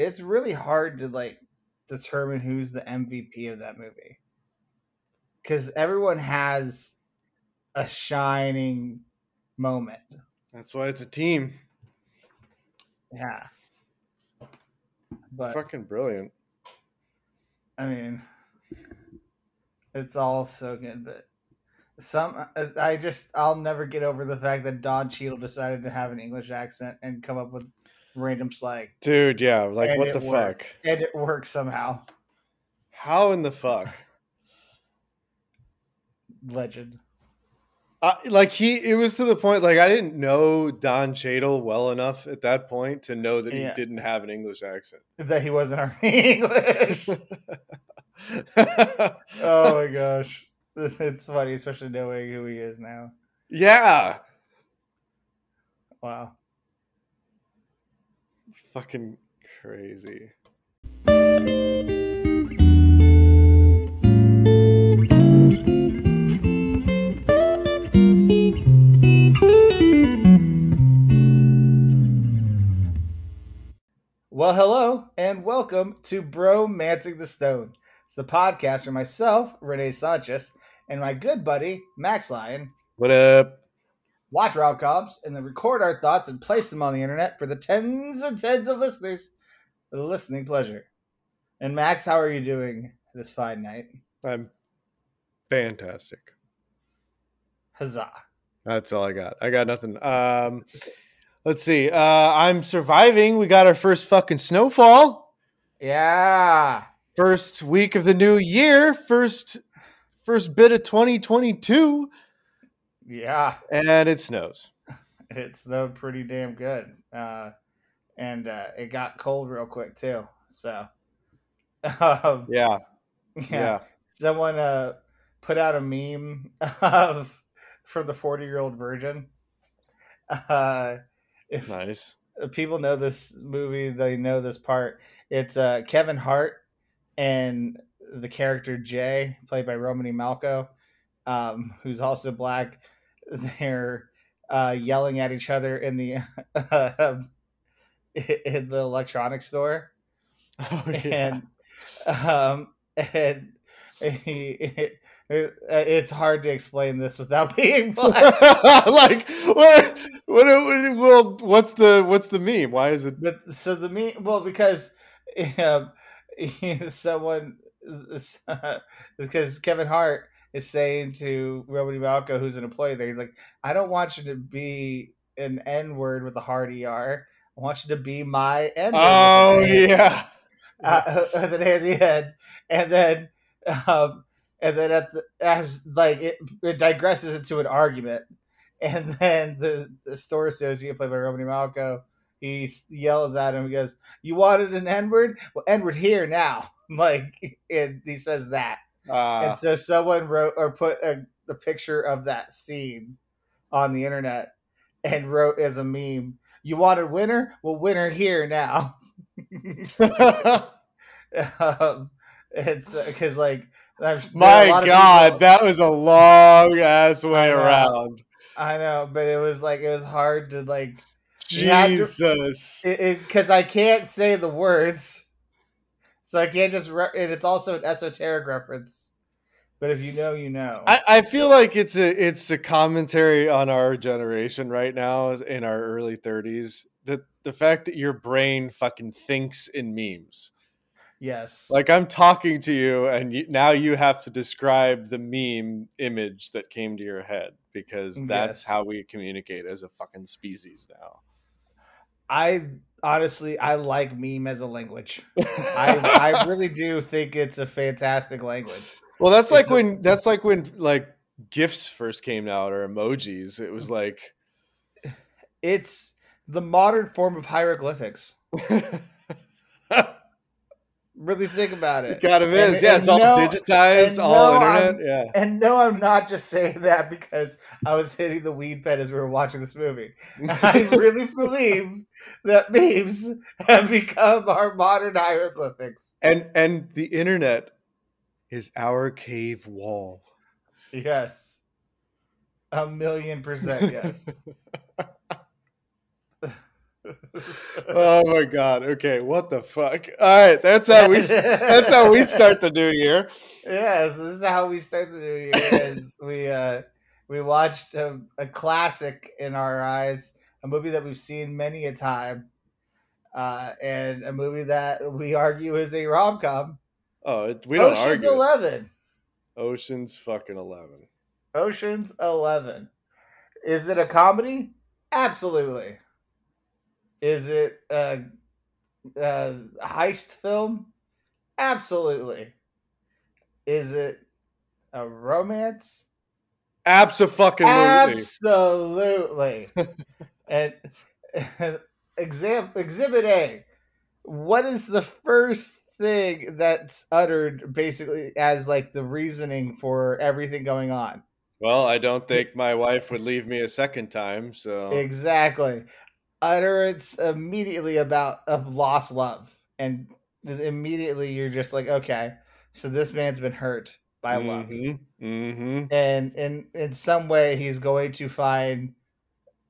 it's really hard to like determine who's the MVP of that movie because everyone has a shining moment. That's why it's a team. Yeah, but Fucking brilliant. I mean, it's all so good, but some I just I'll never get over the fact that Don Cheadle decided to have an English accent and come up with random slang. Dude, yeah. Like, And what the fuck? And it works somehow. How in the fuck? Legend. Uh, like he, it was to the point. Like I didn't know Don Cheadle well enough at that point to know that Yeah. he didn't have an English accent. That he wasn't our English. oh my gosh. It's funny, especially knowing who he is now. yeah, Wow. Fucking crazy. Well, hello and welcome to Bromancing the Stone. It's the podcast for myself, Renee Sanchez, and my good buddy, Max Lyon. What up? Watch rom coms and then record our thoughts and place them on the internet for the tens and tens of listeners for the listening pleasure. And Max, how are you doing this fine night? I'm fantastic. Huzzah. That's all I got. I got nothing. Um, let's see. Uh, I'm surviving. We got our first fucking snowfall. Yeah. First week of the new year. First, first bit of 2022, Yeah. and it snows. It snowed pretty damn good. Uh, and uh, it got cold real quick too. So, um, Yeah, yeah. yeah. Someone uh, put out a meme of for the 40 year old virgin. Uh, if Nice. people know this movie, they know this part. It's uh, Kevin Hart and the character Jay, played by Romany Malco, um, who's also black. They're uh, yelling at each other in the in the electronics store, Oh, yeah. and um, and he, it, it's hard to explain this without being like what, what? What? Well, what's the what's the meme? Why is it? But so the meme, well because um, someone because Kevin Hart is saying to Romany Malco, who's an employee there, he's like, I don't want you to be an N word with a hard ER. I want you to be my N. Oh yeah. Uh, and then at the end, and then um, and then at the as like it, it digresses into an argument, and then the, the store associate played by Romany Malco, he yells at him. He goes, "You wanted an N word? Well, N word here now." Like, and he says that, Uh, and so someone wrote or put a, the picture of that scene on the internet and wrote as a meme, "You wanted winner? Well, winner here now." um, it's because like are a My God, people- that was a long ass way around. I know, but it was like it was hard to like You had to- Jesus. because I can't say the words, so I can't just. Re- and it's also an esoteric reference, but if you know, you know. I, I feel like it's a it's a commentary on our generation right now in our early 30s. That the fact that your brain fucking thinks in memes. yes, Like I'm talking to you, and you, now you have to describe the meme image that came to your head because that's Yes. how we communicate as a fucking species now. I honestly I like meme as a language. I I really do think it's a fantastic language. Well, that's It's like a- when that's like when like gifs first came out or emojis. It was like It's the modern form of hieroglyphics. Really think about it it. kind of And- is. Yeah, and it's all no- digitized, all no, internet. I'm- yeah. And no, I'm not just saying that because I was hitting the weed pen as we were watching this movie. I really believe that memes have become our modern hieroglyphics. and and the internet is our cave wall. Yes. A million percent yes. oh my god. Okay, what the fuck? All right, that's how we that's how we start the new year. Yes, this is how we start the new year. Is we uh we watched a, a classic in our eyes, a movie that we've seen many a time, uh, and a movie that we argue is a rom com. Oh, it, we don't Ocean's argue. Eleven. Ocean's fucking eleven. Ocean's Eleven. Is it a comedy? Absolutely. Is it a, a heist film? Absolutely. Is it a romance? Absolutely. Absolutely. and exam, exhibit A. What is the first thing that's uttered basically as like the reasoning for everything going on? Well, I don't think my wife would leave me a second time, so Exactly. Utterance immediately about a lost love. And immediately you're just like, okay, so this man's been hurt by love. hmm hmm And in in some way he's going to find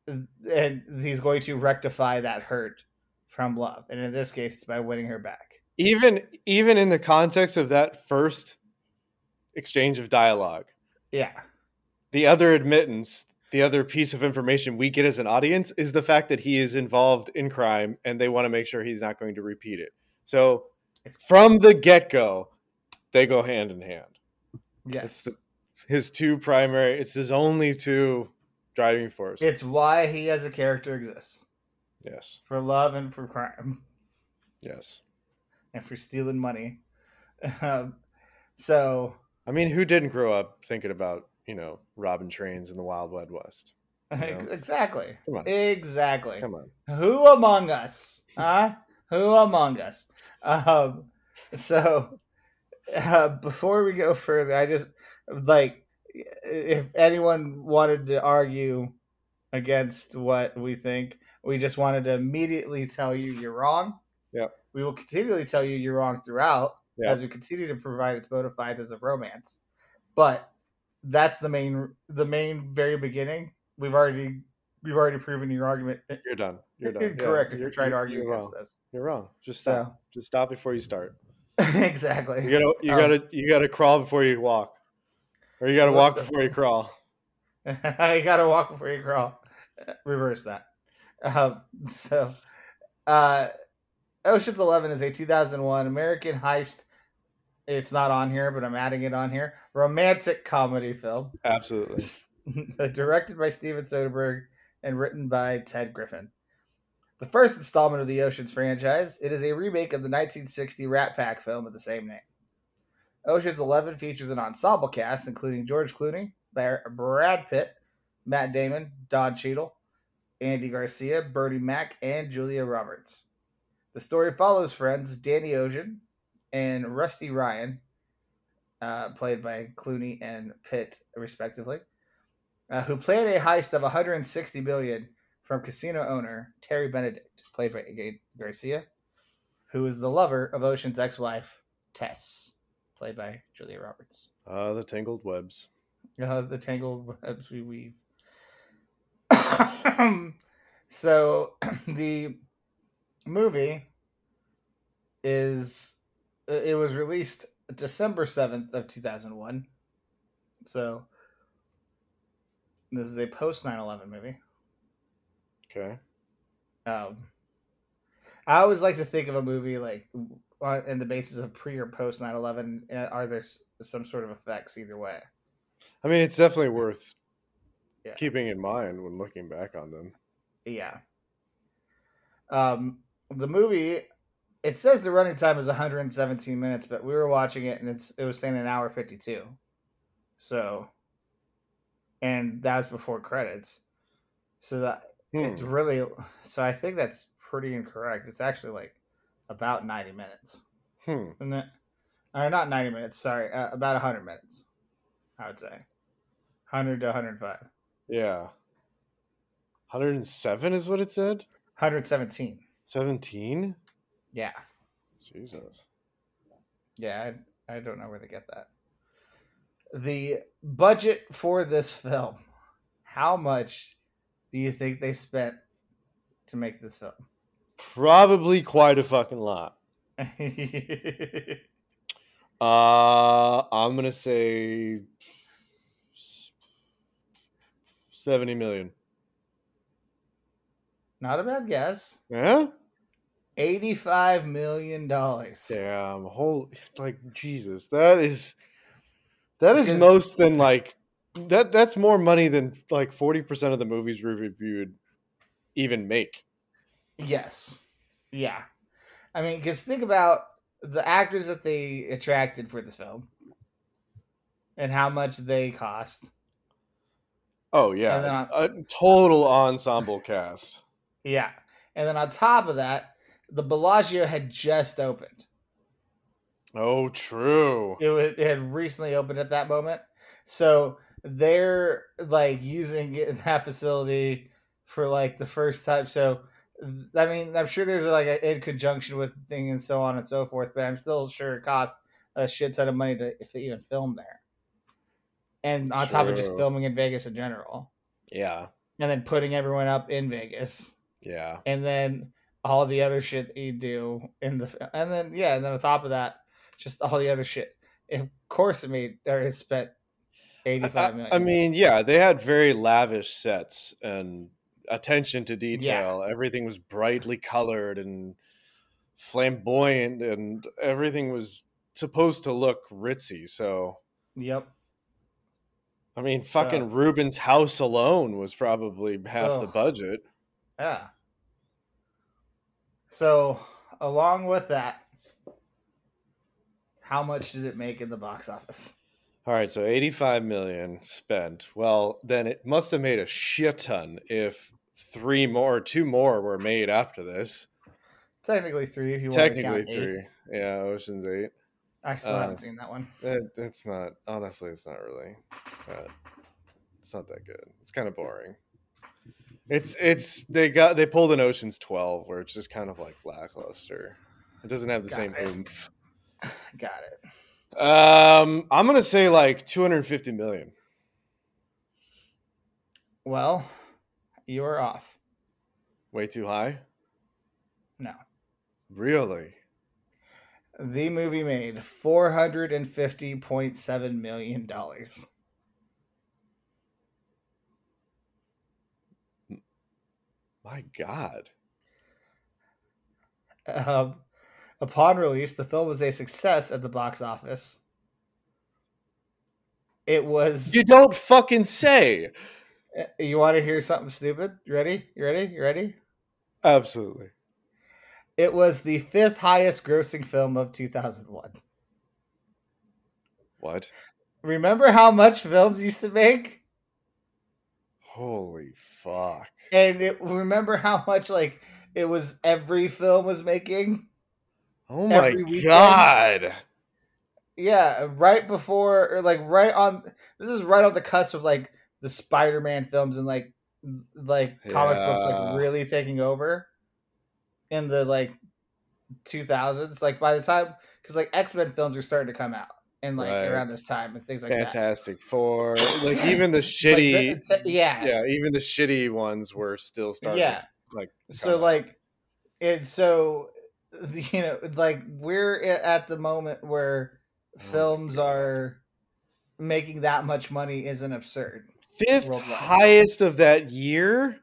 and he's going to rectify that hurt from love. And in this case it's by winning her back. Even even in the context of that first exchange of dialogue, Yeah. the other admittance, the other piece of information we get as an audience is the fact that he is involved in crime and they want to make sure he's not going to repeat it. So from the get go, they go hand in hand. It's Yes. the, his two primary, it's his only two driving forces. It's why he as a character exists. yes, For love and for crime. yes. And for stealing money. Um, so I mean, who didn't grow up thinking about, you know, robbing trains in the Wild Wild West? Ex- Exactly. Come on. Exactly. Come on. Who among us? Huh? Who among us? Um, so uh, before we go further, I just like if anyone wanted to argue against what we think, we just wanted to immediately tell you you're wrong. Yeah. We will continually tell you you're wrong throughout as we continue to provide its bona fides as a romance. But that's the main the main very beginning. We've already we've already proven your argument You're done. You're done. incorrect Yeah, if you're trying to argue against wrong. this. You're wrong. Just So stop. Just stop before you start. exactly. You gotta you Um, gotta you gotta crawl before you walk. Or you gotta walk before you crawl. you gotta walk before you crawl. Reverse that. Um, so, uh, Ocean's Eleven is a 2001 American heist. It's not on here, but I'm adding it on here. Romantic comedy film, Absolutely. directed by Steven Soderbergh and written by Ted Griffin. The first installment of the Ocean's franchise, it is a remake of the 1960 Rat Pack film of the same name. Ocean's Eleven features an ensemble cast including George Clooney, Brad Pitt, Matt Damon, Don Cheadle, Andy Garcia, Bernie Mac, and Julia Roberts. The story follows friends Danny Ocean and Rusty Ryan, uh, played by Clooney and Pitt, respectively, uh, who planned a heist of 160 billion from casino owner Terry Benedict, played by Gabe Garcia, who is the lover of Ocean's ex-wife Tess, played by Julia Roberts. Uh the tangled webs. Uh, the tangled webs we weave. so the movie is uh, it was released December 7th of 2001. So this is a post 9/11 movie. Okay. Um I always like to think of a movie like on in the basis of pre or post 9/11 uh, are there some sort of effects either way. I mean it's definitely worth Yeah. keeping in mind when looking back on them. Yeah. Um, the movie, it says the running time is 117 minutes, but we were watching it and it's it was saying an hour 52. So, and that was before credits. So that it's Hmm. really so I think that's pretty incorrect. It's actually like about 90 minutes, Hmm. isn't it? Or not 90 minutes. Sorry, uh, about 100 minutes. I would say 100 to 105, Yeah. 107 is what it said? 117. 17? Yeah. Jesus. Yeah, I, I don't know where they get that. The budget for this film, how much do you think they spent to make this film? Probably quite a fucking lot. Uh, I'm gonna say seventy million. Not a bad guess. Yeah. Eighty-five million dollars. Damn. Whole like Jesus. That is that is Because- most than like that. That's more money than like forty percent of the movies we reviewed even make. Yes. Yeah. I mean, because think about the actors that they attracted for this film and how much they cost. Oh yeah, on- a total ensemble cast. Yeah. And then on top of that, the Bellagio had just opened. Oh, true. It, it had recently opened at that moment. So they're like using it- that facility for like the first time. So, I mean, I'm sure there's like a, in conjunction with the thing and so on and so forth, but I'm still sure it cost a shit ton of money to if even film there. And on top of just filming in Vegas in general, Yeah, and then putting everyone up in Vegas, yeah. and then all the other shit that you do in the, and then yeah, and then on top of that, just all the other shit. Of course, it made or it spent I, eighty-five million. I mean, yeah, they had very lavish sets and attention to detail. Everything was brightly colored and flamboyant, and everything was supposed to look ritzy. So, yep. I mean, So- fucking Reuben's house alone was probably half the budget. Yeah. So, along with that, how much did it make in the box office? All right, so 85 million spent. Well, then it must have made a shit ton if three more, two more were made after this. Technically three, if you want to Technically count eight. three. Yeah, Ocean's 8. I still Uh, haven't seen that one. That, that's not, honestly, it's not really. Uh, it's not that good. It's kind of boring. It's, it's, they got, they pulled an Ocean's 12 where it's just kind of like lackluster. It doesn't have the Got same it. oomph. Got it. Um, I'm going to say like 250 million. Well, you are off. Way too high? No. Really? The movie made four hundred and fifty point seven million dollars. My God. Um, upon release, the film was a success at the box office. It was. You don't fucking say. You want to hear something stupid? You ready? You ready? You ready? Absolutely. It was the fifth highest grossing film of 2001. What? Remember how much films used to make? Holy fuck. And it, remember how much like it was every film was making? Oh my God. Yeah, right before or like right on this is right on the cusp of like the Spider-Man films and like like comic books like really taking over in the like 2000s like by the time cuz like X-Men films are starting to come out and like Right. around this time and things like that. Fantastic Four. Like even the Like, shitty it's- uh, yeah. Yeah, even the shitty ones were still starting Yeah. to, like So out. like and so you know like we're at the moment where Oh films are making that much money isn't absurd. fifth worldwide. highest of that year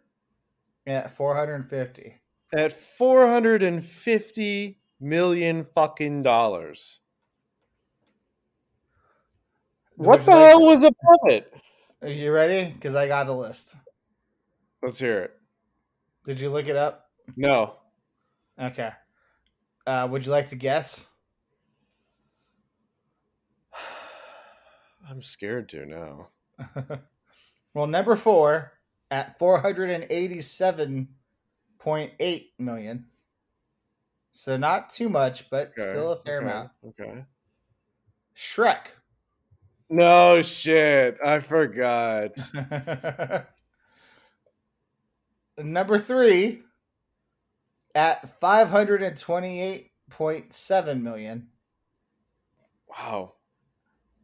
Yeah, 450. at 450 million fucking dollars. What the like- hell was a it? Are you ready? Because I got the list. Let's hear it. Did you look it up? No. Okay. Uh, would you like to guess? I'm scared to now. well, number four at 487.8 million. So not too much, but Okay, still a fair okay, amount. Okay. Shrek. No shit. I forgot. number three at 528.7 million. Wow.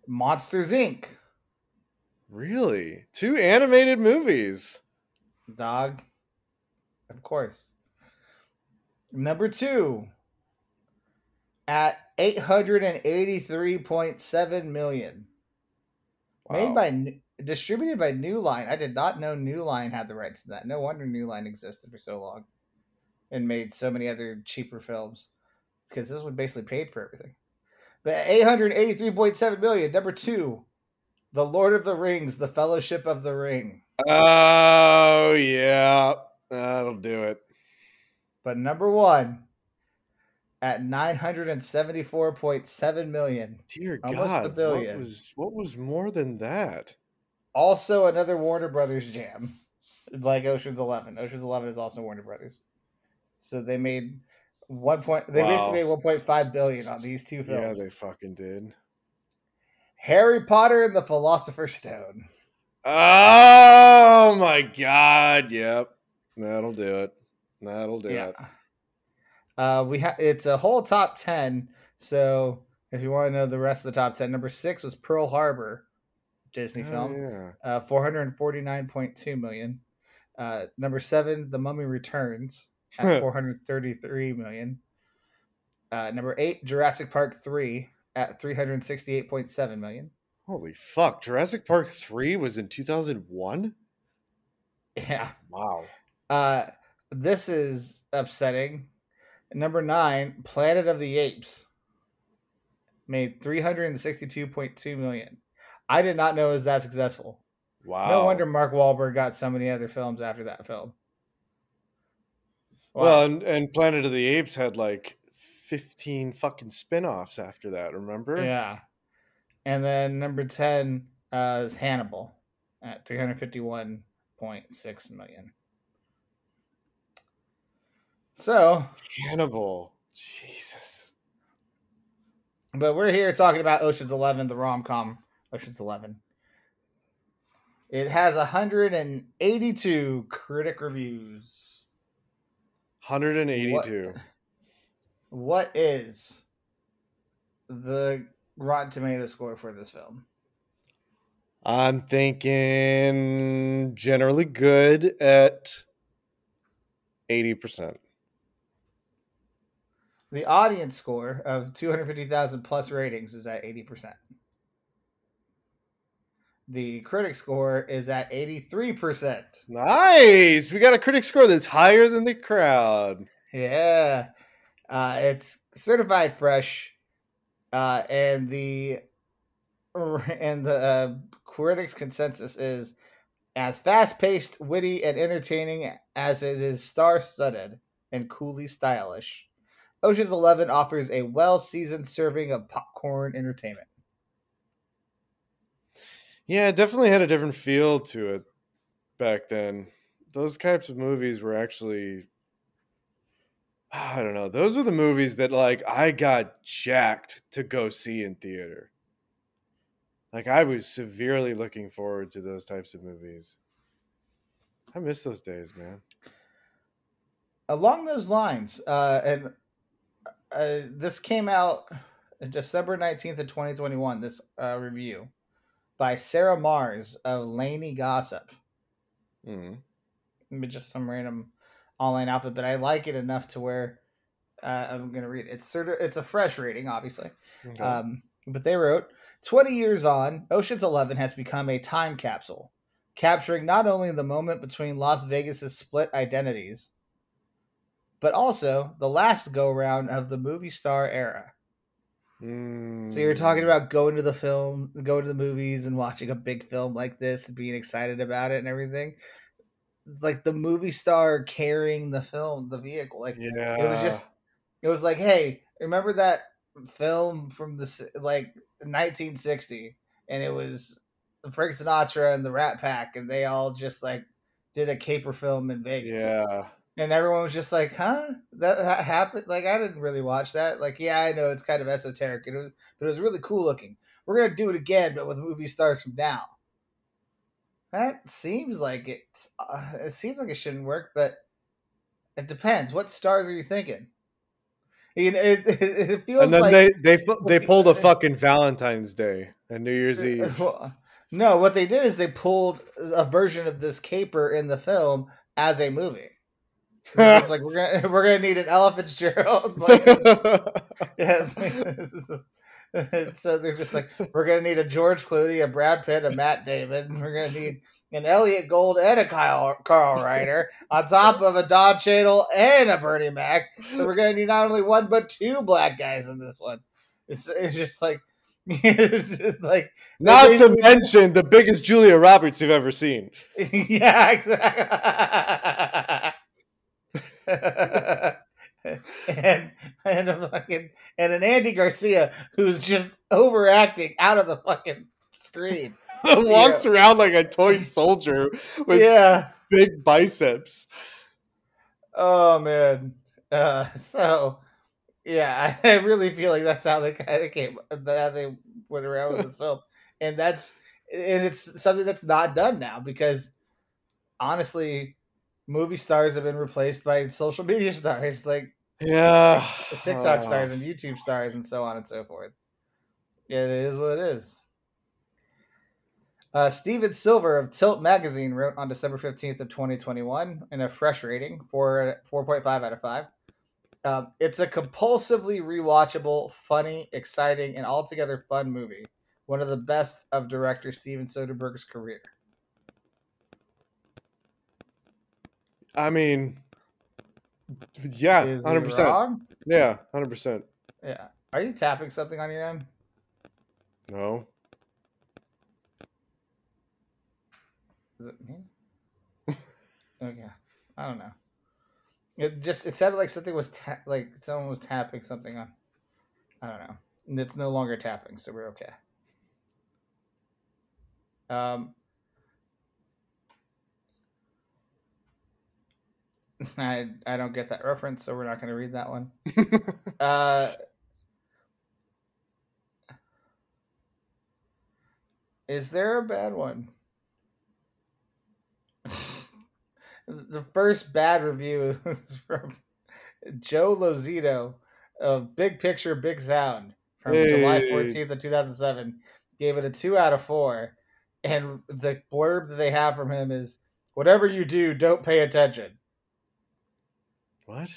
Monsters Inc. Really? Two animated movies. Dog. Of course. Number two, at 883.7 million. Made by distributed by New Line. I did not know New Line had the rights to that. No wonder New Line existed for so long and made so many other cheaper films because this one basically paid for everything. But 883.7 million. Number two, The Lord of the Rings, The Fellowship of the Ring. Oh yeah, that'll do it. But number one, at 974.7 million. Dear Almost a God, billion. what was what was more than that? Also, another Warner Brothers jam, like Ocean's Eleven. Ocean's Eleven is also Warner Brothers, so they made one point. They basically made 1.5 billion on these two films. Yeah, they fucking did. Harry Potter and the Philosopher's Stone. Oh my God! Yep, that'll do it. That'll do yeah. it. Uh, we have it's a whole top ten. So if you want to know the rest of the top ten, number six was Pearl Harbor, Disney Oh, film. yeah. uh, 449.2 million. Uh, number seven, The Mummy Returns at 433 million. Uh, number eight, Jurassic Park 3 at 368.7 million. Holy fuck! Jurassic Park three was in two thousand one. Yeah. Wow. Uh, this is upsetting. Number nine, Planet of the Apes made 362.2 million. I did not know it was that successful. Wow. No wonder Mark Wahlberg got so many other films after that film. Wow. Well, and, and Planet of the Apes had like fifteen fucking spin-offs after that. Remember? Yeah. And then number 10 uh, is Hannibal at 351.6 million. So, Hannibal. Jesus. but we're here talking about Ocean's 11, the rom com Ocean's 11. It has 182 critic reviews. Hundred and eighty-two. What is the Rotten Tomato score for this film? I'm thinking generally good at eighty percent. The audience score of 250,000 plus ratings is at 80%. The critic score is at 83%. Nice. We got a critic score that's higher than the crowd. Yeah. Uh, it's certified fresh. Uh, and the and the uh, critics consensus is as fast-paced, witty, and entertaining as it is star-studded and coolly stylish. Ocean's Eleven offers a well-seasoned serving of popcorn entertainment. Yeah, it definitely had a different feel to it back then. Those types of movies were actually I don't know. Those were the movies that like I got jacked to go see in theater. Like I was severely looking forward to those types of movies. I miss those days, man. along those lines, uh, and uh, this came out December 19th of 2021, this uh, review by Sarah Marrs of Lainey Gossip. Mhm. Just some random online outfit, but I like it enough to where uh, I'm going to read it. It's, sort of, it's a fresh rating, obviously. Okay. Um, but they wrote 20 years on, Ocean's 11 has become a time capsule, capturing not only the moment between Las Vegas's split identities, but also the last go round of the movie star era. So you're talking Mm. about going to the film, going to the movies and watching a big film like this and being excited about it and everything. Like the movie star carrying the film, the vehicle. Like yeah. it was just it was like hey remember that film from the like 1960 and it was frank sinatra and the rat pack and they all just like did a caper film in vegas yeah. And everyone was just like huh? That, that happened? Like i didn't really watch that. Like yeah i know it's kind of esoteric it was but it was really cool looking. We're gonna do it again but with movie stars from now. That seems like it uh, it seems like it shouldn't work but it depends. What stars are you thinking? You know, it, it, it feels And then like they they they pulled a fucking Valentine's Day and New Year's Eve. No, what they did is they pulled a version of this caper in the film as a movie. It's like we're gonna we're gonna need an Ella Fitzgerald. Like, yeah, so they're just like we're gonna need a George Clooney, a Brad Pitt, a Matt Damon. We're gonna need an Elliott Gould and a Kyle Carl Reiner on top of a Don Cheadle and a Bernie Mac. So we're gonna need not only one but two black guys in this one. It's, it's just like it's just like Not to mention the biggest Julia Roberts you've ever seen. yeah, exactly. and and a fucking and an Andy Garcia who's just overacting out of the fucking screen. Walks around like a toy soldier with yeah. big biceps. Oh man. Uh, so yeah, I, I really feel like that's how they kind of came. How they went around with this film, and that's and it's something that's not done now because honestly, movie stars have been replaced by social media stars like Yeah. TikTok Uh, stars and YouTube stars and so on and so forth. Yeah, it is what it is. Uh, Steven Silver of Tilt Magazine wrote on December 15th of 2021 in a fresh rating for 4.5 out of 5. Um, it's a compulsively rewatchable, funny, exciting, and altogether fun movie. One of the best of director Steven Soderbergh's career. I mean, yeah, hundred percent. Yeah, hundred percent. Yeah. Are you tapping something on your end? No, Is it me? okay, I don't know. It just it sounded like something was ta- like someone was tapping something on. I don't know. And it's no longer tapping, so we're okay. Um, I I don't get that reference, so we're not going to read that one. Uh, is there a bad one? the first bad review is from Joe Lozito of Big Picture Big Sound from July 14th of 2007. Gave it a 2 out of 4. And the blurb that they have from him is whatever you do, don't pay attention. What?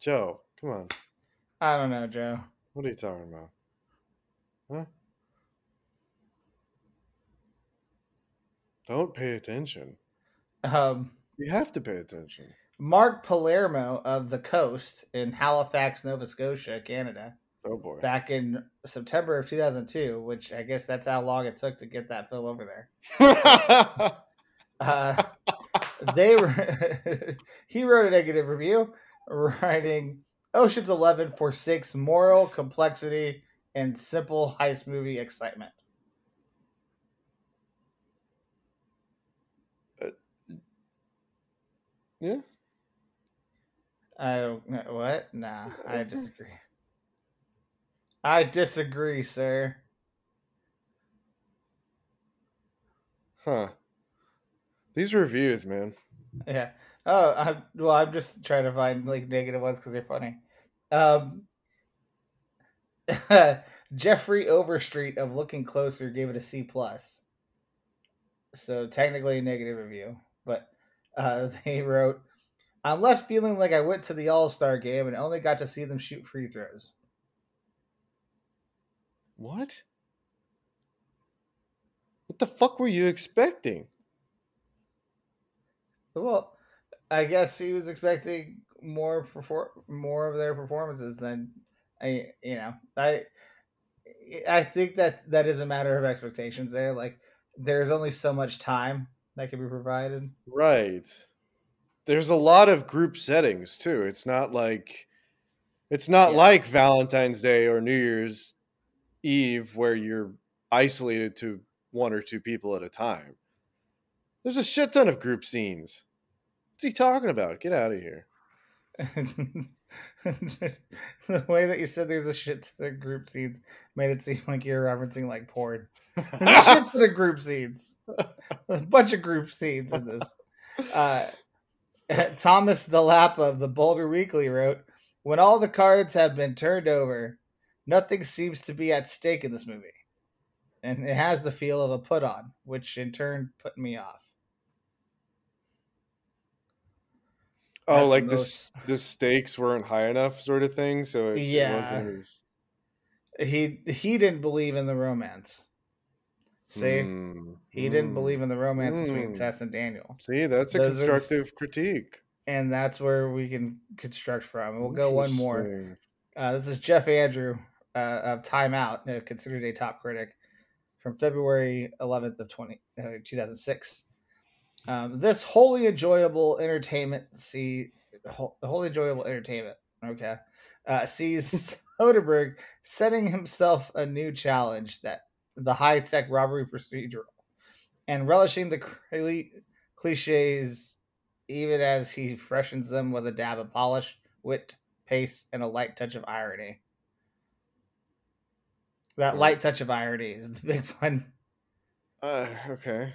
Joe, come on. I don't know, Joe. What are you talking about? Huh? Don't pay attention. Um, You have to pay attention. Mark Palermo of The Coast in Halifax, Nova Scotia, Canada, Oh boy. back in September of 2002, which I guess that's how long it took to get that film over there. Uh, they were, he wrote a negative review, writing Ocean's Eleven for six moral complexity and simple heist movie excitement. Uh, yeah. I don't know what. Nah, I disagree. I disagree, sir. Huh. These reviews, man. Yeah. Oh, I'm, well, I'm just trying to find like negative ones because they're funny. Um, Jeffrey Overstreet of Looking Closer gave it a C plus. So technically a negative review, but uh, they wrote, "I'm left feeling like I went to the All Star game and only got to see them shoot free throws." What? What the fuck were you expecting? Well, I guess he was expecting more perfor- more of their performances than I you know I I think that that is a matter of expectations there. Like there's only so much time that can be provided. Right. There's a lot of group settings too. It's not like it's not Yeah. like Valentine's Day or New Year's Eve where you're isolated to one or two people at a time. There's a shit ton of group scenes. What's he talking about? Get out of here. the way that you said there's a shit to the group scenes made it seem like you're referencing like porn. Shit to the group scenes. A bunch of group scenes in this. Uh, Thomas Delapa of the Boulder Weekly wrote, "When all the cards have been turned over, nothing seems to be at stake in this movie, and it has the feel of a put on, which in turn put me off." Oh, That's like the the most- the stakes weren't high enough, sort of thing. So it, it Yeah. wasn't as he he didn't believe in the romance. See, Hmm, he didn't hmm. believe in the romance between Mm. Tess and Daniel, See, that's a Those constructive critique. and that's where we can construct from. We'll go one more. Uh, this is Geoff Andrew uh, of Time Out, considered a top critic from February 11th of 20, uh, 2006. Um, this wholly enjoyable entertainment see wholly enjoyable entertainment. Okay, uh, sees Soderbergh setting himself a new challenge that the high tech robbery procedural, and relishing the cli- cliches, even as he freshens them with a dab of polish, wit, pace, and a light touch of irony. That light touch of irony is the big one. Uh, okay.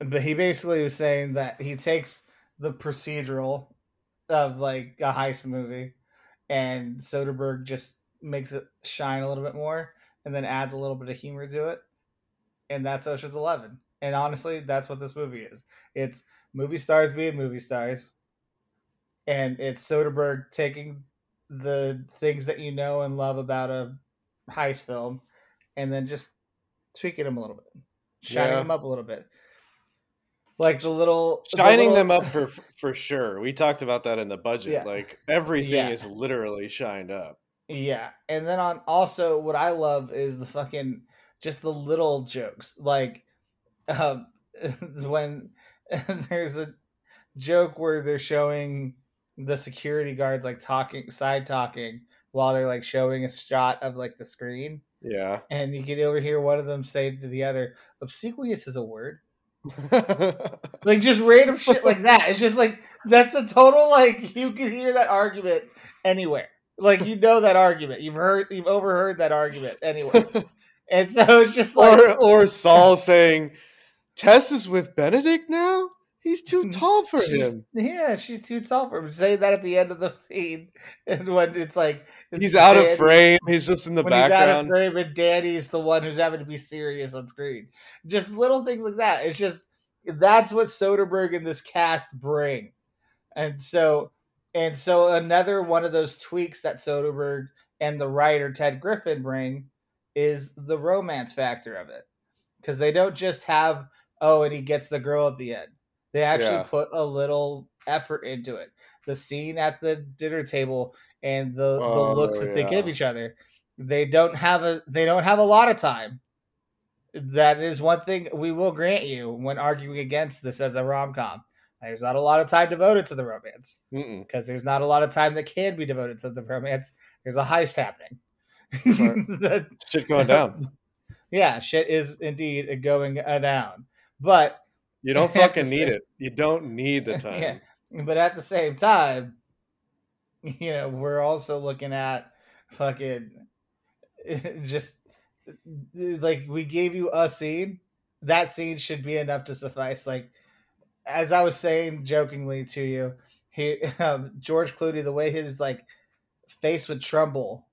But he basically was saying that he takes the procedural of like a heist movie and Soderbergh just makes it shine a little bit more and then adds a little bit of humor to it. And that's Ocean's 11. And honestly, that's what this movie is. It's movie stars being movie stars. And it's Soderbergh taking the things that you know and love about a heist film and then just tweaking them a little bit, shining Yeah. them up a little bit. Like the little the Shining little- them up for for sure. We talked about that in the budget. Yeah. Like everything Yeah. is literally shined up. Yeah, and then on also what I love is the fucking just the little jokes. Like um when there's a joke where they're showing the security guards like talking side talking while they're like showing a shot of like the screen Yeah. and you can overhear one of them say to the other obsequious is a word like just random shit like that. It's just like that's a total like you can hear that argument anywhere. Like you know that argument. You've heard you've overheard that argument anywhere. And so it's just like or or Saul saying, "Tess is with Benedict now. He's too hmm. tall for she's, him. yeah she's too tall for him say that at the end of the scene and when it's like He's out of frame. He's just in the he's out of frame and Danny's the one who's having to be serious on screen. Just little things like that. It's just that's what Soderbergh and this cast bring. And so and so another one of those tweaks that Soderbergh and the writer Ted Griffin bring is the romance factor of it. Because they don't just have, oh, and he gets the girl at the end. They actually Yeah. put a little effort into it. The scene at the dinner table and the, the Oh, looks that they give each other. They don't have a they don't have a lot of time. That is one thing we will grant you when arguing against this as a rom com. There's not a lot of time devoted to the romance because there's not a lot of time that can be devoted to the romance. There's a heist happening. That- Shit going down. yeah, shit is indeed going uh, down. But You don't fucking need same- it. You don't need the time. Yeah. but at the same time, you know, we're also looking at fucking just like we gave you a scene. That scene should be enough to suffice. Like as I was saying jokingly to you, he um, George Clooney, the way his like face would tremble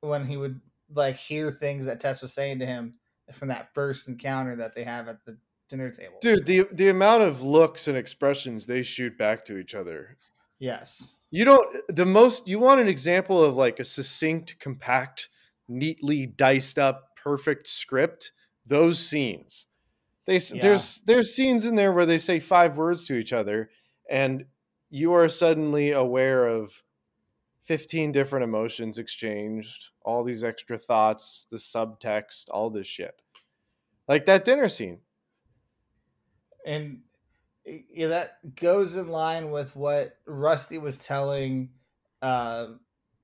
when he would like hear things that Tess was saying to him from that first encounter that they have at the dinner table. Dude, the the amount of looks and expressions they shoot back to each other. Yes. You don't the most you want an example of like a succinct, compact, neatly diced up, perfect script. Those scenes. They Yeah. there's there's scenes in there where they say five words to each other, and you are suddenly aware of 15 different emotions exchanged, all these extra thoughts, the subtext, all this shit. Like that dinner scene. And yeah, that goes in line with what Rusty was telling uh,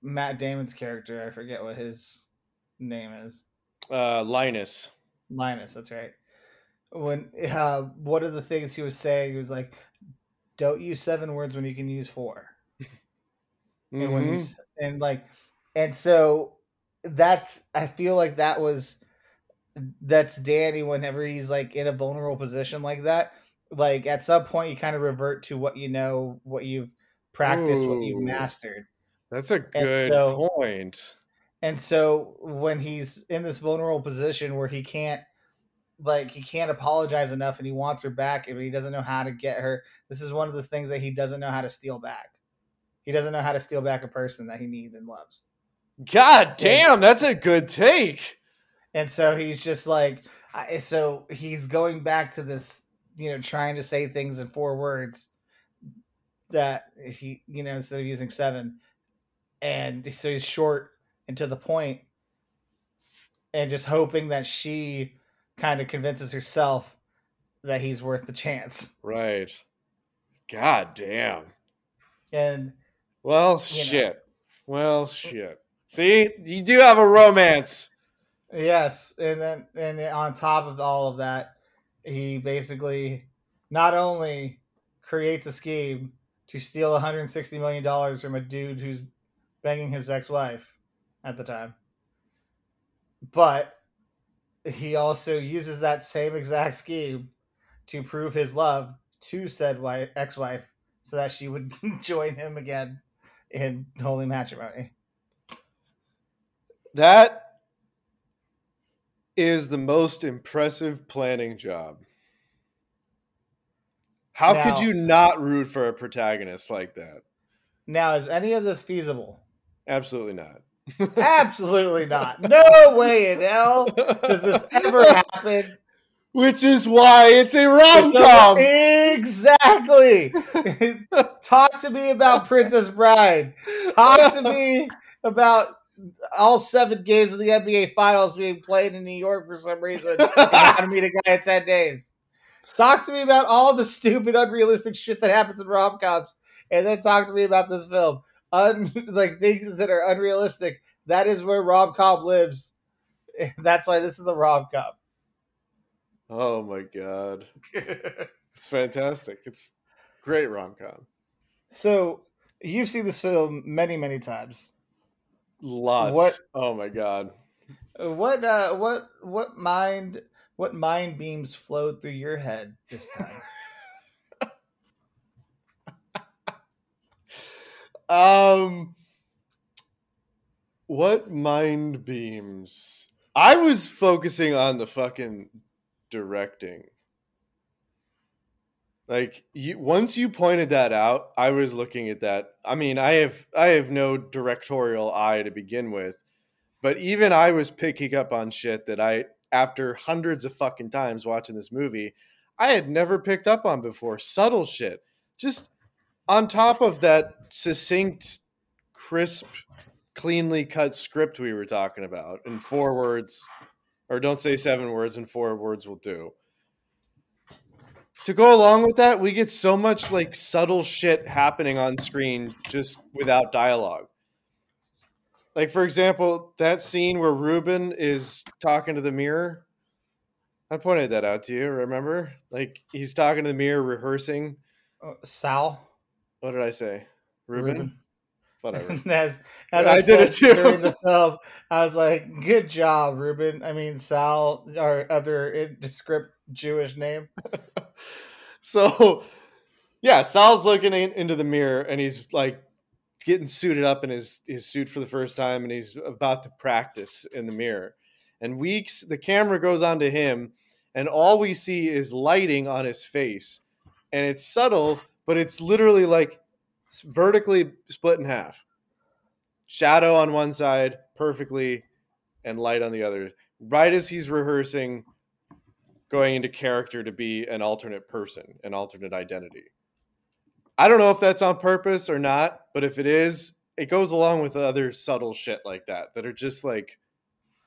Matt Damon's character. I forget what his name is. Uh Linus. Linus. That's right. When uh, one of the things he was saying, he was like, "Don't use seven words when you can use 4 And when he's and like, and so that's I feel like that was that's Danny whenever he's like in a vulnerable position like that. Like at some point you kind of revert to what you know, what you've practiced, what you've mastered. That's a And good so- point. And so when he's in this vulnerable position where he can't like he can't apologize enough and he wants her back and he doesn't know how to get her. This is one of those things that he doesn't know how to steal back. He doesn't know how to steal back a person that he needs and loves. God damn, that's a good take. And so he's just like, so he's going back to this, you know, trying to say things in four words that he, you know, instead of using seven. And so he's short and to the point and just hoping that she kind of convinces herself that he's worth the chance. Right. God damn. And well, shit. Know. Well, shit. See, you do have a romance. Yes, and then and on top of all of that, he basically not only creates a scheme to steal 160 million dollars from a dude who's banging his ex-wife at the time, but he also uses that same exact scheme to prove his love to said wife, ex-wife so that she would join him again in holy matrimony. That is the most impressive planning job. How now, could you not root for a protagonist like that? Now, is any of this feasible? Absolutely not. Absolutely not. No way in hell does this ever happen. Which is why it's a rom com. Exactly. Talk to me about Princess Bride. Talk to me about all seven games of the NBA Finals being played in New York for some reason. I how to meet a guy in 10 days. Talk to me about all the stupid, unrealistic shit that happens in rom coms, and then talk to me about this film un like things that are unrealistic. That is where rom com lives. That's why this is a rom com. Oh my god, it's fantastic! It's great rom com. So you've seen this film many, many times. Lots. What? Oh my god. What? Uh, what? What mind? What mind beams flowed through your head this time? Um, what mind beams? I was focusing on the fucking directing. Like you, once you pointed that out, I was looking at that. I mean, I have I have no directorial eye to begin with, but even I was picking up on shit that I after hundreds of fucking times watching this movie, I had never picked up on before. Subtle shit. Just on top of that succinct, crisp, cleanly cut script we were talking about in four words, or don't say seven words, and four words will do. To go along with that, we get so much like subtle shit happening on screen just without dialogue. Like, for example, that scene where Reuben is talking to the mirror. I pointed that out to you, remember? Like, he's talking to the mirror, rehearsing. Uh, Sal? What did I say? Reuben? Reuben. Whatever. as, as I, I did it too during the film, I was like, "Good job, Reuben." I mean, Sal, our other descript Jewish name. so, yeah, Sal's looking in, into the mirror and he's like getting suited up in his his suit for the first time, and he's about to practice in the mirror. And weeks, the camera goes on to him, and all we see is lighting on his face, and it's subtle but it's literally like vertically split in half. Shadow on one side, perfectly, and light on the other. Right as he's rehearsing, going into character to be an alternate person, an alternate identity. I don't know if that's on purpose or not, but if it is, it goes along with other subtle shit like that that are just like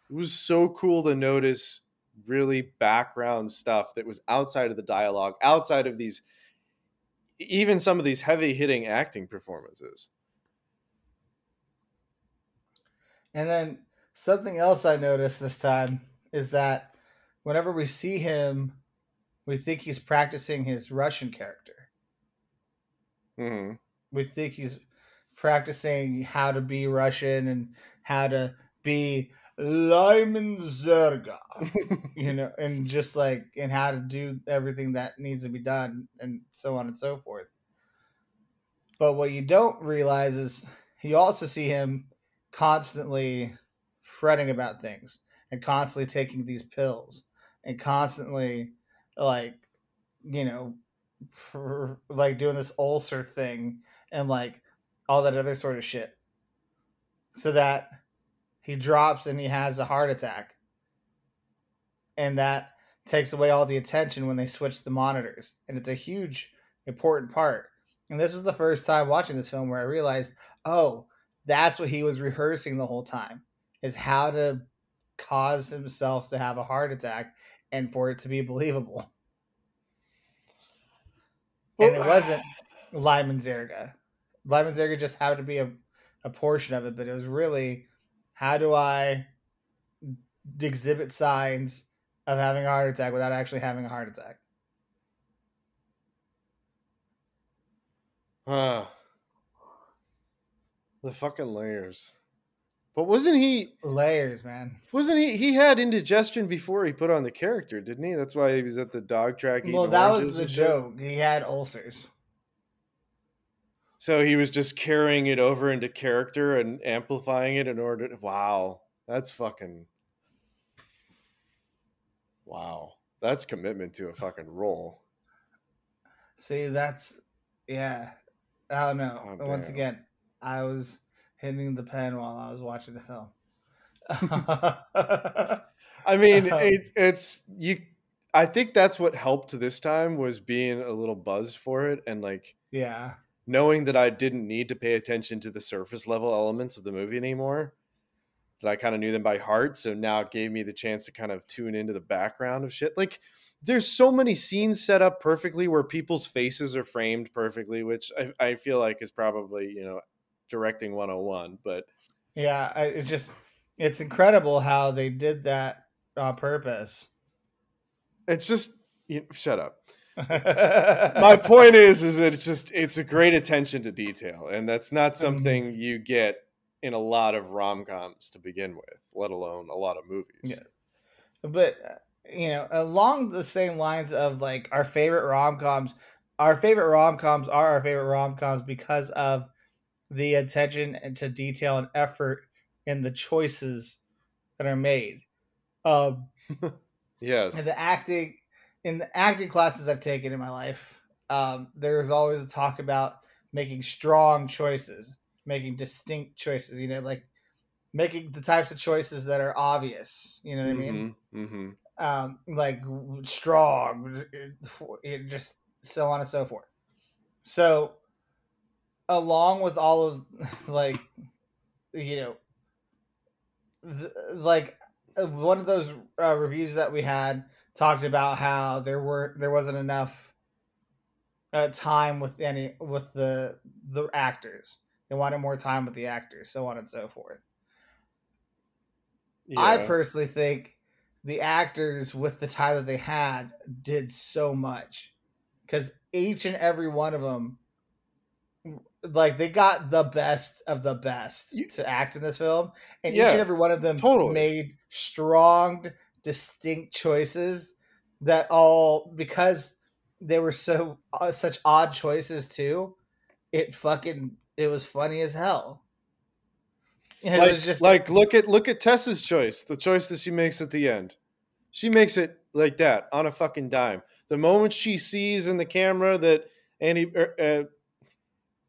it was so cool to notice really background stuff that was outside of the dialogue, outside of these even some of these heavy hitting acting performances. And then something else I noticed this time is that whenever we see him, we think he's practicing his Russian character. Mm-hmm. We think he's practicing how to be Russian and how to be Lyman Zerga, you know, and just like and how to do everything that needs to be done, and so on and so forth. But what you don't realize is you also see him constantly fretting about things and constantly taking these pills and constantly like you know for, like doing this ulcer thing and like all that other sort of shit so that he drops and he has a heart attack. And that takes away all the attention when they switch the monitors. And it's a huge important part. And this was the first time watching this film where i realized oh that's what he was rehearsing the whole time is how to cause himself to have a heart attack and for it to be believable. And it wasn't Lyman Zerga. Lyman Zerga just happened to be a, a portion of it, but it was really how do I exhibit signs of having a heart attack without actually having a heart attack? Huh. The fucking layers. But wasn't he layers, man? Wasn't he? He had indigestion before he put on the character, didn't he? That's why he was at the dog track. Well, that was the joke. He had ulcers. So he was just carrying it over into character and amplifying it in order. To, wow, that's fucking. Wow, that's commitment to a fucking role. See, that's yeah. I don't know. Oh, Once again, I was hitting the pen while I was watching the film. I mean, um, it, it's you. I think that's what helped this time was being a little buzzed for it and like yeah, knowing that I didn't need to pay attention to the surface level elements of the movie anymore. That I kind of knew them by heart, so now it gave me the chance to kind of tune into the background of shit. Like, there's so many scenes set up perfectly where people's faces are framed perfectly, which I, I feel like is probably you know directing 101 but yeah it's just it's incredible how they did that on purpose it's just you know, shut up my point is is that it's just it's a great attention to detail and that's not something mm-hmm. you get in a lot of rom-coms to begin with let alone a lot of movies yeah but uh, you know along the same lines of like our favorite rom-coms our favorite rom-coms are our favorite rom-coms because of the attention to detail and effort in the choices that are made. Um, yes. And the acting in the acting classes I've taken in my life, um, there's always talk about making strong choices, making distinct choices. You know, like making the types of choices that are obvious. You know what mm-hmm, I mean? Mm-hmm. mm-hmm. Um, like strong, just so on and so forth. So along with all of like you know th- like uh, one of those uh, reviews that we had talked about how there were there wasn't enough uh, time with any with the the actors they wanted more time with the actors so on and so forth yeah. i personally think the actors with the time that they had did so much because each and every one of them like they got the best of the best to act in this film, and yeah, each and every one of them totally. made strong, distinct choices that all because they were so uh, such odd choices too. It fucking it was funny as hell. And like, just like look at look at Tessa's choice, the choice that she makes at the end. She makes it like that on a fucking dime. The moment she sees in the camera that Andy er, uh,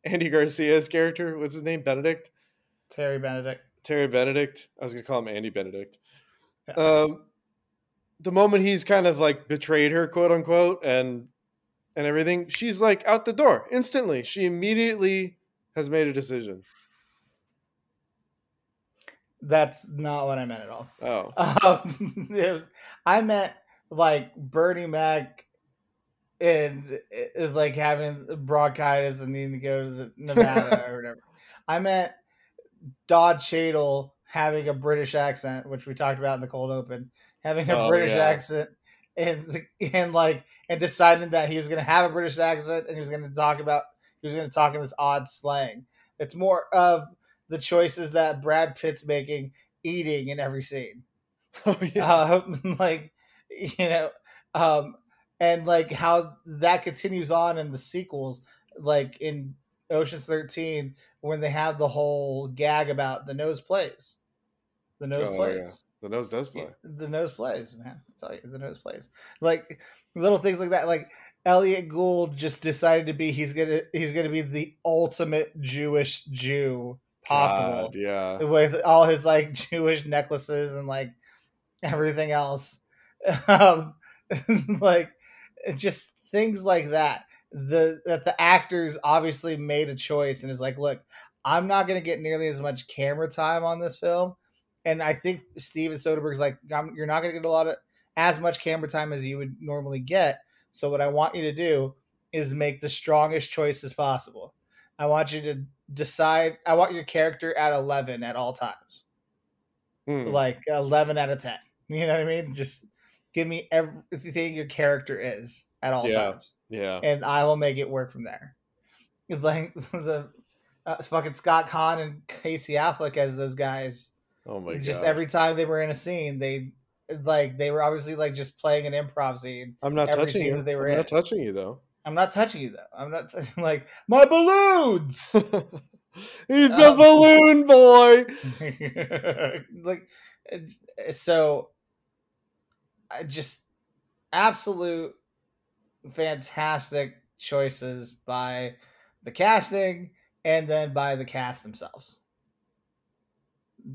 Andy Garcia's character. What's his name? Benedict. Terry Benedict. Terry Benedict. I was gonna call him Andy Benedict. Yeah. Um, the moment he's kind of like betrayed her, quote unquote, and and everything, she's like out the door instantly. She immediately has made a decision. That's not what I meant at all. Oh, um, was, I meant like Bernie Mac and uh, like having bronchitis and needing to go to the Nevada or whatever. I meant Don Cheadle having a British accent, which we talked about in the cold open, having a oh, British yeah. accent and and like and deciding that he was going to have a British accent and he was going to talk about he was going to talk in this odd slang. It's more of the choices that Brad Pitt's making eating in every scene. Oh, yeah. um, like you know, um, and like how that continues on in the sequels, like in Ocean's Thirteen, when they have the whole gag about the nose plays, The nose Oh, yeah. plays. The nose does play. The nose plays, man. I tell you, the nose plays. Like little things like that. Like Elliott Gould just decided to be. He's gonna. He's gonna be the ultimate Jewish Jew possible God, yeah. with all his like Jewish necklaces and like everything else. Um, like just things like that. The that the actors obviously made a choice and is like, look, I'm not to get nearly as much camera time on this film, and I think Steven Soderbergh's like, I'm, you're not going to get a lot of as much camera time as you would normally get. So what I want you to do is make the strongest choices possible. I want you to decide. I want your character at 11 at all times Hmm. like 11 out of 10 you know what i mean just give me everything your character is at all Yeah. times Yeah. and i will make it work from there like the uh, fucking scott Caan and casey affleck as those guys Oh my just god. Just every time they were in a scene they like they were obviously like just playing an improv scene I'm not every touching scene you. that they were I'm in. not touching you though. i'm not touching you though i'm not t- like my balloons He's a Um, balloon boy. like uh, so I just absolute fantastic choices by the casting and then by the cast themselves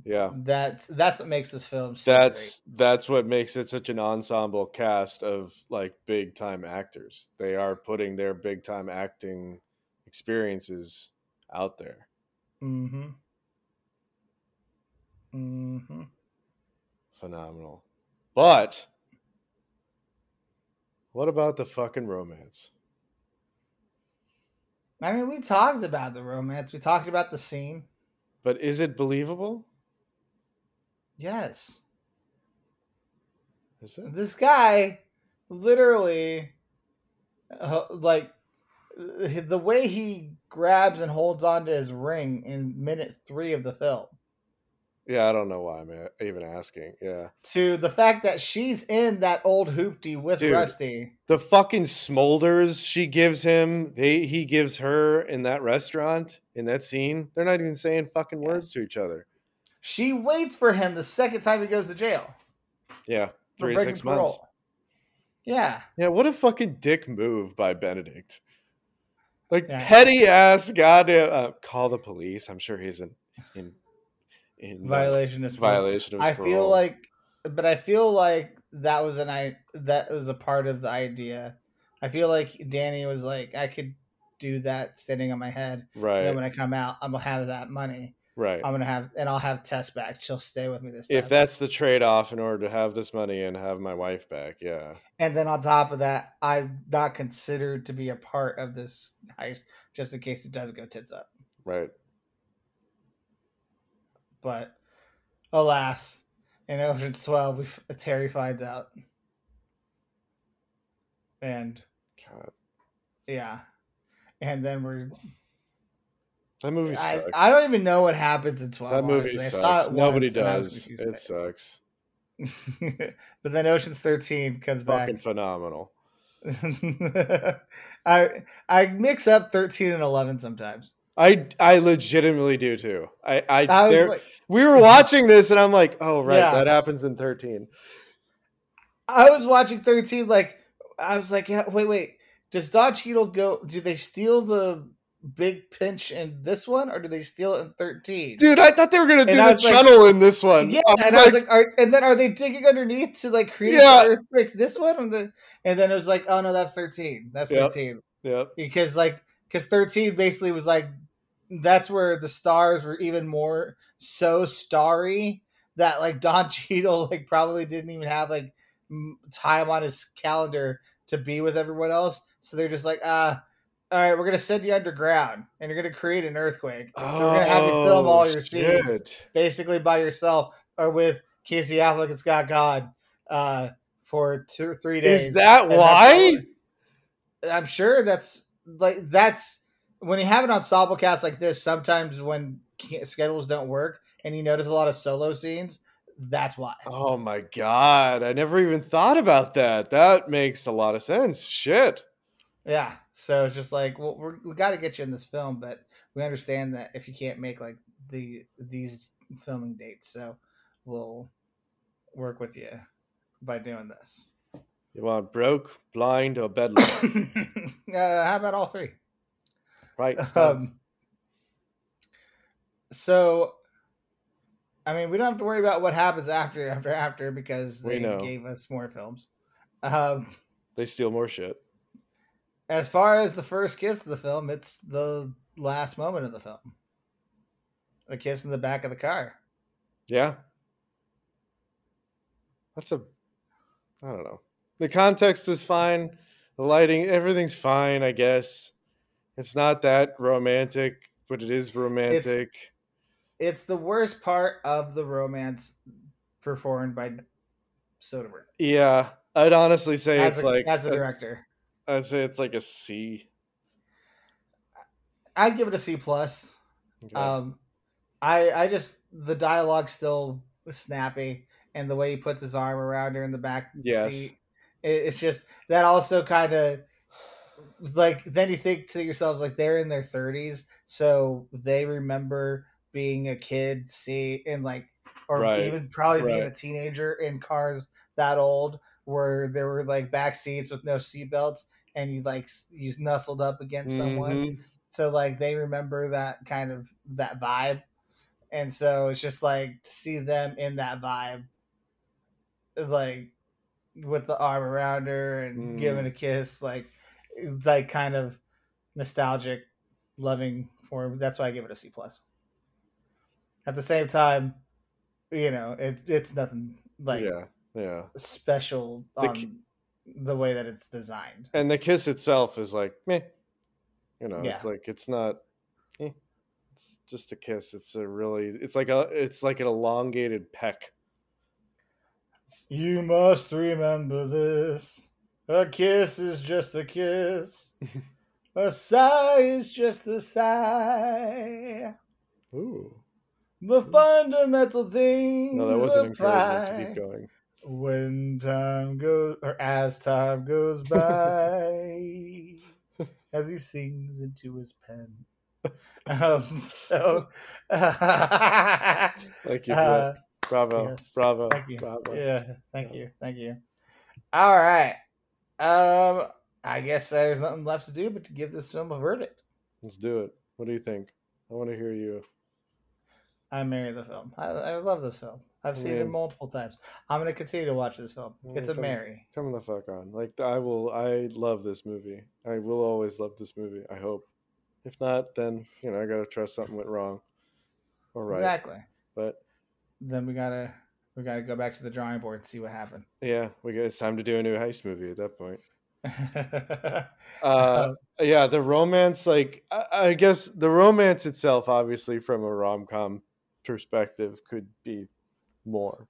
Yeah. that's that's what makes this film so That's that's what makes it such an ensemble cast of like big time actors. They are putting their big time acting experiences out there. great. mm-hmm mm-hmm Phenomenal. But what about the fucking romance? i mean we talked about the romance we talked about the scene But is it believable? Yes Is it? this guy literally uh, like the way he grabs and holds onto his ring in minute three of the film Yeah, I don't know why I'm even asking. Yeah. to the fact that she's in that old hoopty with Dude. rusty The fucking smolders she gives him, they he gives her in that restaurant, in that scene, they're not even saying fucking words to each other. She waits for him the second time he goes to jail Yeah. Three to six months. parole. yeah Yeah, what a fucking dick move by Benedict. Like Yeah. petty ass goddamn uh, call the police. I'm sure he's in in in uh, violation is violation of I feel like, but I feel like that was an I that was a part of the idea. I feel like Danny was like, I could do that standing on my head. And right, then when I come out, I'm gonna have that money. Right. I'm gonna have, and I'll have Tess back. She'll stay with me this time. If that's the trade off in order to have this money and have my wife back, yeah. and then on top of that, I'm not considered to be a part of this heist, just in case it does go tits up. Right. But alas, in Ocean's Twelve, we, Terry finds out, and God. yeah, and then we're That movie I, sucks. I don't even know what happens in 12. that movie honestly. I saw sucks. it Nobody once and I was does. It sucks. but then Ocean's 13 comes Fucking back. phenomenal. I I mix up 13 and 11 sometimes. I I legitimately do too. I I, I there- like, we were watching this and I'm like, oh right, Yeah. that happens in 13. I was watching 13 like I was like, yeah, wait, wait. Does Don Cheadle go do they steal the big pinch in this one or do they steal it in 13? Dude, I thought they were gonna do And the was like- channel in this one. Yeah, I and I was like, are, and then are they digging underneath to like create Yeah. the earthquake? This one, and, the, and then it was like, oh no, that's thirteen. That's Yep. thirteen yep. because like because thirteen basically was like that's where the stars were even more so starry that like Don Cheadle like probably didn't even have like time on his calendar to be with everyone else. So they're just like, ah. All right, we're gonna send you underground, and you're gonna create an earthquake. so we're gonna have you film all your scenes Oh, basically by yourself or with Casey Affleck and Scott God uh, for two or three days. Is that And why? I'm sure that's like that's when you have an ensemble cast like this. Sometimes when schedules don't work and you notice a lot of solo scenes, that's why. Oh my god, I never even thought about that. That makes a lot of sense. Shit. Yeah. So it's just like, well, we're, we got to get you in this film, but we understand that if you can't make like the these filming dates, so we'll work with you by doing this. You want broke, blind, or bedlam? uh, how about all three? right. Um, so, I mean, we don't have to worry about what happens after after after because they gave us more films. Um, they steal more shit. As far as the first kiss of the film, it's the last moment of the film. The kiss in the back of the car. Yeah. That's a. I don't know. The context is fine. The lighting, everything's fine, I guess. It's not that romantic, but it is romantic. It's the worst part of the romance performed by Soderbergh yeah. I'd honestly say as it's a, like. as a director. I'd say it's like a C. I'd give it a C plus. Okay. Um, I I just the dialogue still snappy, and the way he puts his arm around her in the back Yes. seat, it, it's just that also kind of like then you think to yourselves like they're in their thirties, so they remember being a kid, see, and like or Right, even probably being a teenager in cars that old where there were like back seats with no seatbelts and you like you nestled up against someone Mhm. so like they remember that kind of that vibe and so it's just like to see them in that vibe like with the arm around her and Mm. giving a kiss like like kind of nostalgic loving form that's why i give it a c plus at the same time you know it, it's nothing like yeah. Yeah. special The ki- the way that it's designed And the kiss itself is like, meh. You know, Yeah. it's like, it's not. Eh. It's just a kiss. It's a really. It's like a. It's like an elongated peck. You must remember this. A kiss is just a kiss. a sigh is just a sigh. Ooh. The fundamental things No, that wasn't encouragement to keep going. When time goes, or as time goes by, as he sings into his pen. Um, so, uh, Thank you that. Bravo. yes, Bravo. thank you. Bravo. Yeah, thank you, thank you. All right, um, I guess there's nothing left to do but to give this film a verdict. Let's do it. What do you think? I want to hear you. I marry the film. I, I love this film. I've seen it multiple times. I'm gonna continue to watch this film. It's a come- Mary. Come the fuck on. Like I will. I love this movie. I will always love this movie. I hope. If not, then you know I gotta trust something went wrong. Or right. Exactly. But Then we gotta we gotta go back to the drawing board and see what happened. yeah, we got. It's time to do a new heist movie at that point. uh, Uh, yeah, the romance, like I, I guess the romance itself, obviously from a rom com perspective, could be more.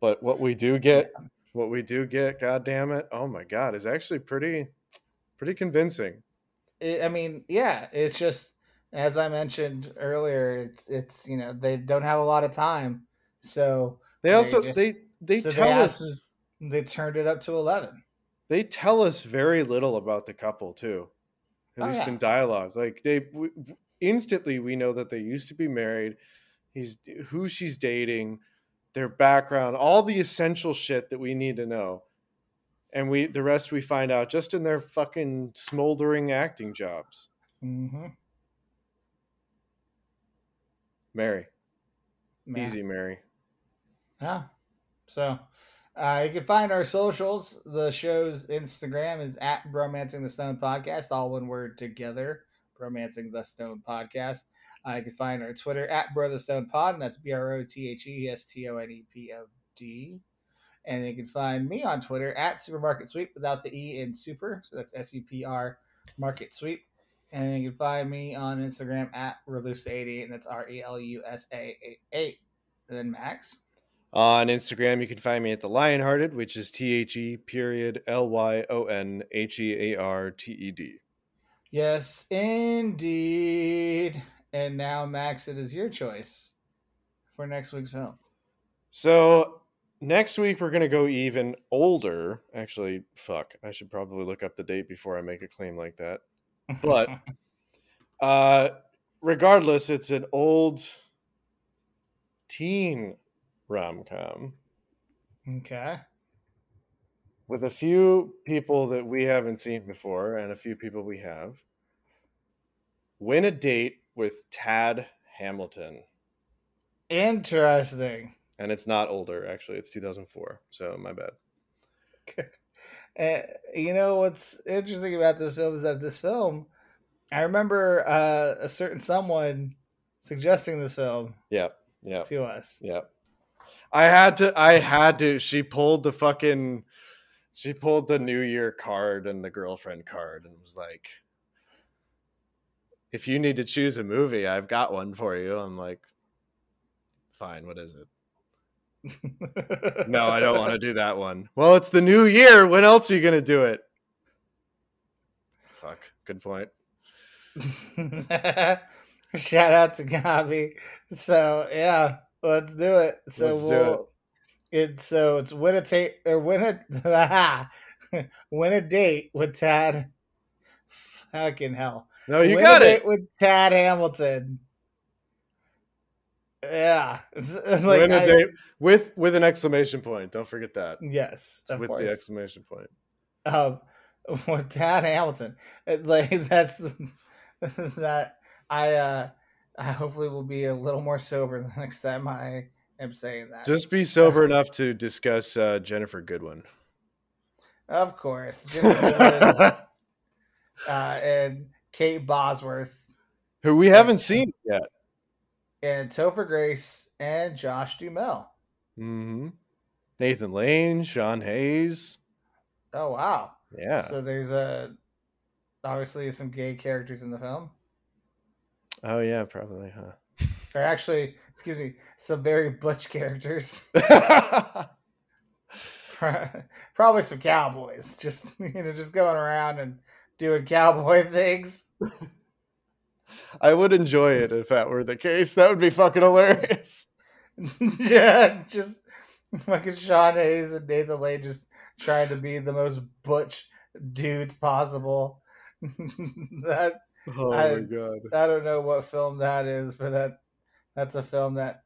But what we do get, what we do get, god damn it, oh my god, is actually pretty, pretty convincing. it, I mean, yeah, it's just as I mentioned earlier. It's it's you know they don't have a lot of time, so They They also just- they they so tell asked- us they turned it up to eleven. they tell us very little about the couple too, at Oh, least yeah. in dialogue. Like they w- w- instantly we know that they used to be married. He's who she's dating, their background, all the essential shit that we need to know, and we the rest we find out just in their fucking smoldering acting jobs. Mm-hmm. Mary, easy Mary. Yeah. So uh, you can find our socials. The show's Instagram is at Bromancing the Stone Podcast, all one word together. Bromancing the Stone Podcast. Uh, you can find our Twitter at Brotherstone Pod, and that's B R O T H E S T O N E P O D. And you can find me on Twitter at Supermarket Sweep without the E in super. So that's S U P R Market Sweep. And you can find me on Instagram at Relusa88, and that's R E L U S A 8. And then Max. On Instagram, you can find me at the Lionhearted, which is T H E period L Y O N H E A R T E D. Yes, indeed. And now, Max, it is your choice for next week's film. So next week we're gonna go even older. Actually, fuck, I should probably look up the date before I make a claim like that. But- Uh, regardless, it's an old teen rom com Okay. with a few people that we haven't seen before and a few people we have. Win a date with Tad Hamilton. Interesting. And it's not older, actually. It's 2004. So my bad. Uh, you know what's interesting about this film is that this film, I remember uh, a certain someone suggesting this film Yeah. Yeah. to us. Yeah. I had to I had to she pulled the fucking she pulled the new year card and the girlfriend card and was like if you need to choose a movie, I've got one for you. I'm like fine, what is it? No, I don't want to do that one. Well, it's the new year. When else are you going to do it? Fuck. Good point. Shout out to Gabi. So yeah, let's do it. So Let's we'll it. so it's win a tape or win a win a date with Tad. Fucking hell. No, you Win got it. with Tad Hamilton. Yeah. Like, Win a I- date with with an exclamation point. Don't forget that. Yes, with course. the exclamation point. um, with Tad Hamilton. Like that's that I uh I hopefully will be a little more sober the next time I am saying that. Just be sober enough to discuss uh, Ginnifer Goodwin. of course. Ginnifer Goodwin, uh, and Kate Bosworth Who we haven't seen yet. and Topher Grace and Josh Duhamel. hmm Nathan Lane, Sean Hayes. Oh wow. Yeah. So there's a obviously some gay characters in the film. oh yeah, probably, huh? Or actually, excuse me, some very butch characters. probably some cowboys just you know just going around and doing cowboy things I would enjoy it if that were the case. That would be fucking hilarious. yeah just fucking sean hayes and nathan lane just trying to be the most butch dudes possible that Oh I- my god. i don't know what film that is but that that's a film that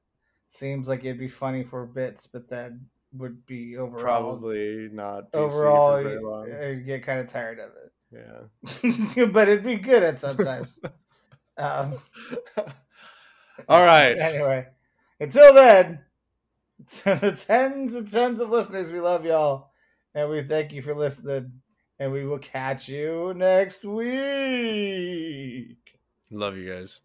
seems like it'd be funny for bits but then would be overall Probably not. PC overall for very long. you, you get kind of tired of it yeah. but it'd be good at sometimes. um, All right. Anyway, until then, to the tens and tens of listeners, we love y'all. And we thank you for listening. And we will catch you next week. Love you guys.